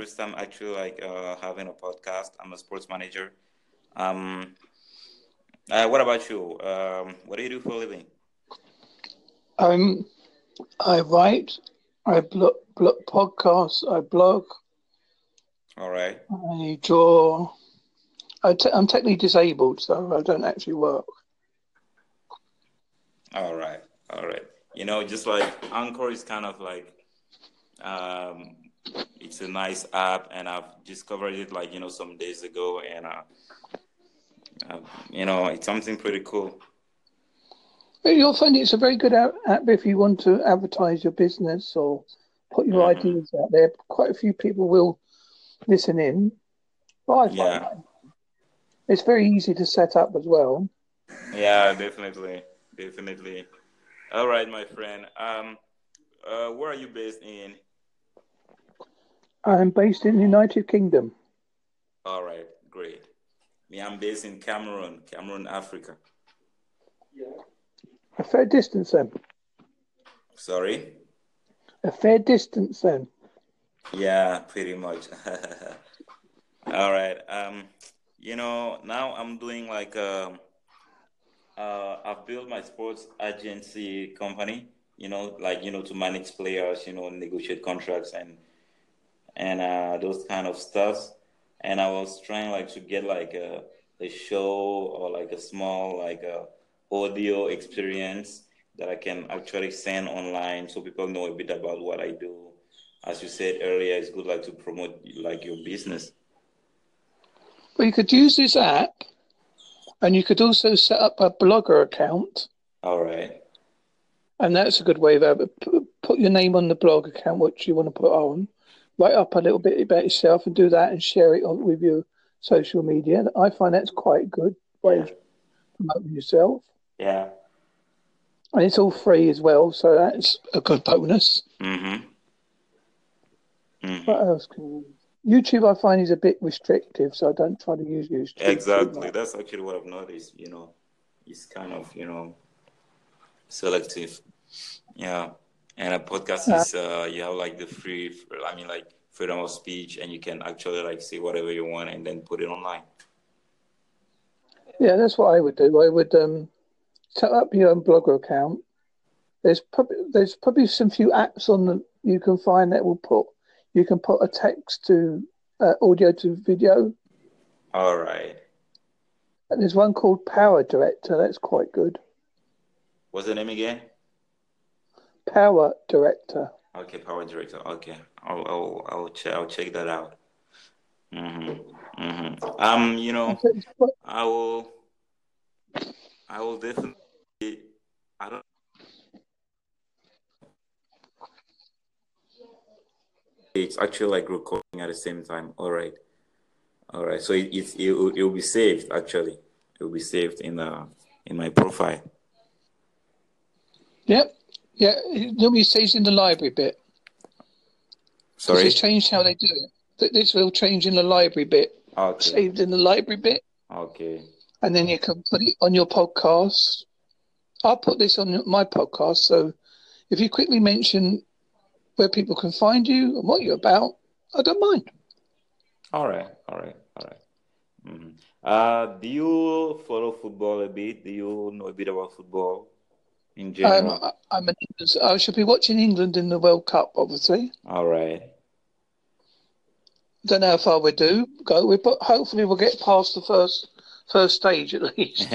first time actually like uh, having a podcast. I'm a sports manager. Um, uh, what about you? Um, what do you do for a living? Um, I write, I blog, blog podcasts, I blog, All right. I draw. I t- I'm technically disabled, so I don't actually work. All right. All right. You know, just like Anchor is kind of like, um, it's a nice app, and I've discovered it like you know some days ago, and uh, uh, you know it's something pretty cool. You'll find it's a very good app if you want to advertise your business or put your Mhm. ideas out there. Quite a few people will listen in. But I find Yeah. it's very easy to set up as well. Yeah, definitely, definitely. All right, my friend. Um, uh, where are you based in? I'm based in the United Kingdom. All right, great. Me, I'm based in Cameroon, Cameroon, Africa. Yeah. A fair distance then. Sorry. A fair distance then. Yeah, pretty much. All right. Um, you know, now I'm doing like um, uh, I've built my sports agency company. You know, like you know, to manage players. You know, negotiate contracts and and uh, those kind of stuff. And I was trying like to get like a a show or like a small like a audio experience that I can actually send online so people know a bit about what I do as you said earlier, it's good like to promote like your business. Well, you could use this app and you could also set up a blogger account. All right. And that's a good way of put, put your name on the blog account, which you want to put on. Write up a little bit about yourself and do that and share it on with your social media. I find that's quite a good way of promoting yourself. Yeah. And it's all free as well, so that's a good bonus. Mm-hmm. What else can you YouTube I find is a bit restrictive, so I don't try to use YouTube. Exactly. That's actually what I've noticed. You know, it's kind of you know selective. Yeah. And a podcast Yeah. is uh you have like the free I mean like freedom of speech and you can actually like say whatever you want and then put it online. Yeah, that's what I would do. I would um, set up your own blogger account. There's probably there's probably some few apps on the you can find that will put you can put a text to uh, audio to video. All right. And there's one called Power Director. That's quite good. What's the name again? Power Director. Okay, Power Director. Okay, I'll I'll I'll check I'll check that out. Mm-hmm. Mm-hmm. Um, you know, I will I will definitely I don't it's actually like recording at the same time. All right. All right. So it, it will, it will be saved actually. It will be saved in the in my profile. Yep. Yeah. It normally stays in the library bit. Sorry. It's changed how they do it. Th- This will change in the library bit. Okay. Saved in the library bit. Okay. and then you can put it on your podcast. I'll put this on my podcast. So if you quickly mention where people can find you and what you're about, I don't mind. All right, all right, all right. Mhm. Uh, do you follow football a bit? Do you know a bit about football in Um, general? I, I'm an, I should be watching England in the World Cup, obviously. All right. Don't know how far we do go, we but hopefully we'll get past the first first stage at least.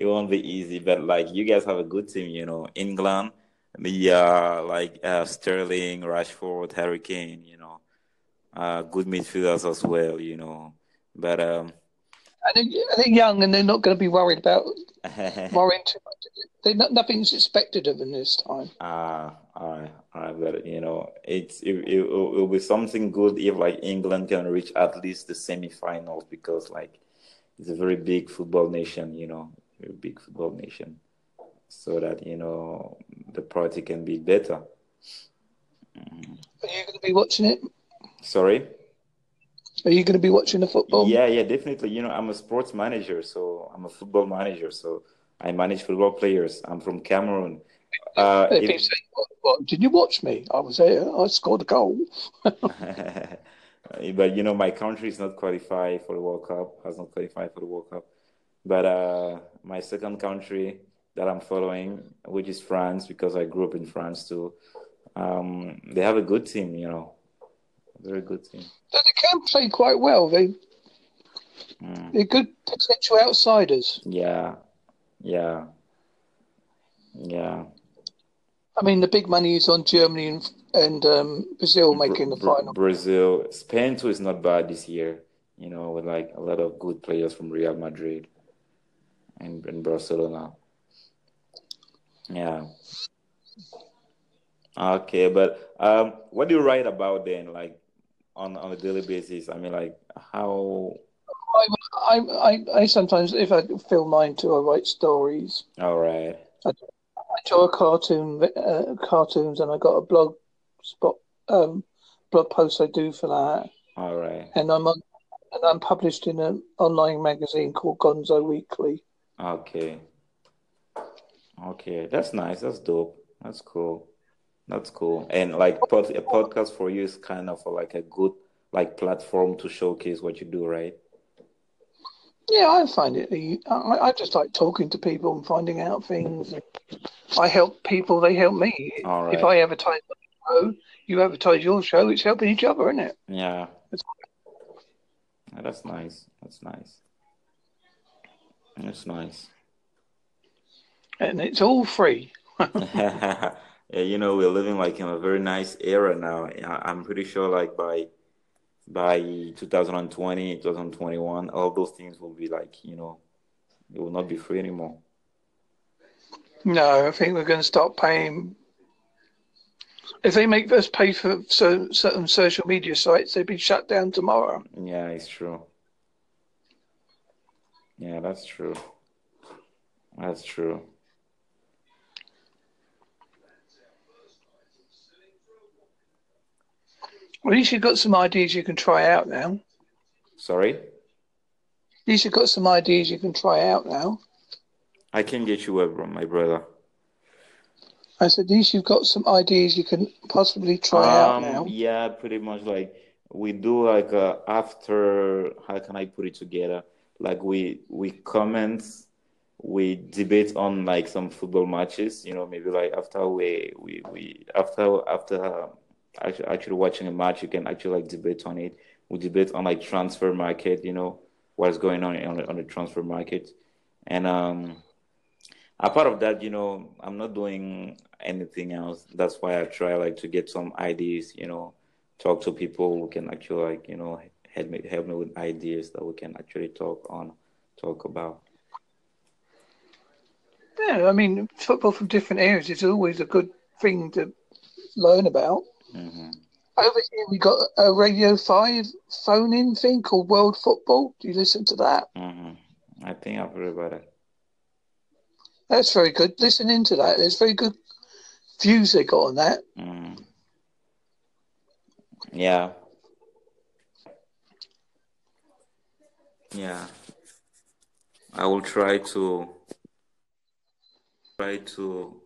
It won't be easy, but like you guys have a good team, you know. England, the uh, like uh, Sterling, Rashford, Harry Kane, you know, uh, good midfielders as well, you know. But um, I think young and they're not going to be worried about worrying too much. They, nothing's expected of them this time. Ah, right, all right, but you know, it's it, it, it'll be something good if like England can reach at least the semi-finals because like it's a very big football nation, you know, very big football nation, so that you know the party can be better. Are you going to be watching it? Sorry? Are you going to be watching the football? Yeah, yeah, definitely. You know, I'm a sports manager, so I'm a football manager, so I manage football players. I'm from Cameroon. Uh, If say, "What- what, did you watch me? I was there. I scored a goal. but you know, my country is not qualified for the World Cup. Has not qualified for the World Cup. But uh, my second country that I'm following, which is France, because I grew up in France too. Um, they have a good team, you know, very good team. They can play quite well. They Mm. they're good potential outsiders. Yeah, yeah, yeah. I mean, the big money is on Germany and, and um, Brazil making the Bra- final. Brazil, Spain too is not bad this year. You know, with like a lot of good players from Real Madrid and, and Barcelona. Yeah. Okay, but um, what do you write about then, like on on a daily basis? I mean, like how? I, I, I sometimes, if I feel mine to, I write stories. All right. I draw a cartoon, uh, cartoons, and I got a blog spot, um, blog post I do for that, All right. and I'm on, and I'm published in an online magazine called Gonzo Weekly. Okay. Okay, that's nice. That's dope. That's cool. That's cool. And like oh, pod, a podcast for you is kind of like a good like platform to showcase what you do, right? Yeah, I find it. I, I just like talking to people and finding out things. I help people; they help me. All If. I advertise my show, you advertise your show. It's helping each other, isn't it? Yeah. Yeah, That's nice. That's nice. That's nice. And it's all free. You know, we're living like in a very nice era now. I'm pretty sure like by by 2020, 2021, all those things will be like, you know, it will not be free anymore. No, I think we're going to start paying. If they make us pay for so, certain social media sites, they'd be shut down tomorrow. Yeah, it's true. Yeah, that's true. That's true. Well, at least you've got some ideas you can try out now. Sorry? At least you've got some ideas you can try out now. I can get you a my brother. I said, at least you've got some ideas you can possibly try out Um, now. yeah, pretty much like we do like uh, after how can I put it together? Like we we comment, we debate on like some football matches, you know, maybe like after we we, we after after uh, actually, watching a match, you can actually like debate on it. We debate on like transfer market, you know, what's going on on the, on the transfer market, and um. Apart of that, you know, I'm not doing anything else. That's why I try like to get some ideas, you know, talk to people who can actually like, you know, help me help me with ideas that we can actually talk on, talk about. Yeah, I mean, football from different areas is always a good thing to learn about. Hmm Over here, we got a Radio 5 phone in thing called World Football. Do you listen to that? hmm I think I've heard about it. That's very good. Listen into that. There's very good views they got on that. hmm Yeah. Yeah. I will try to try to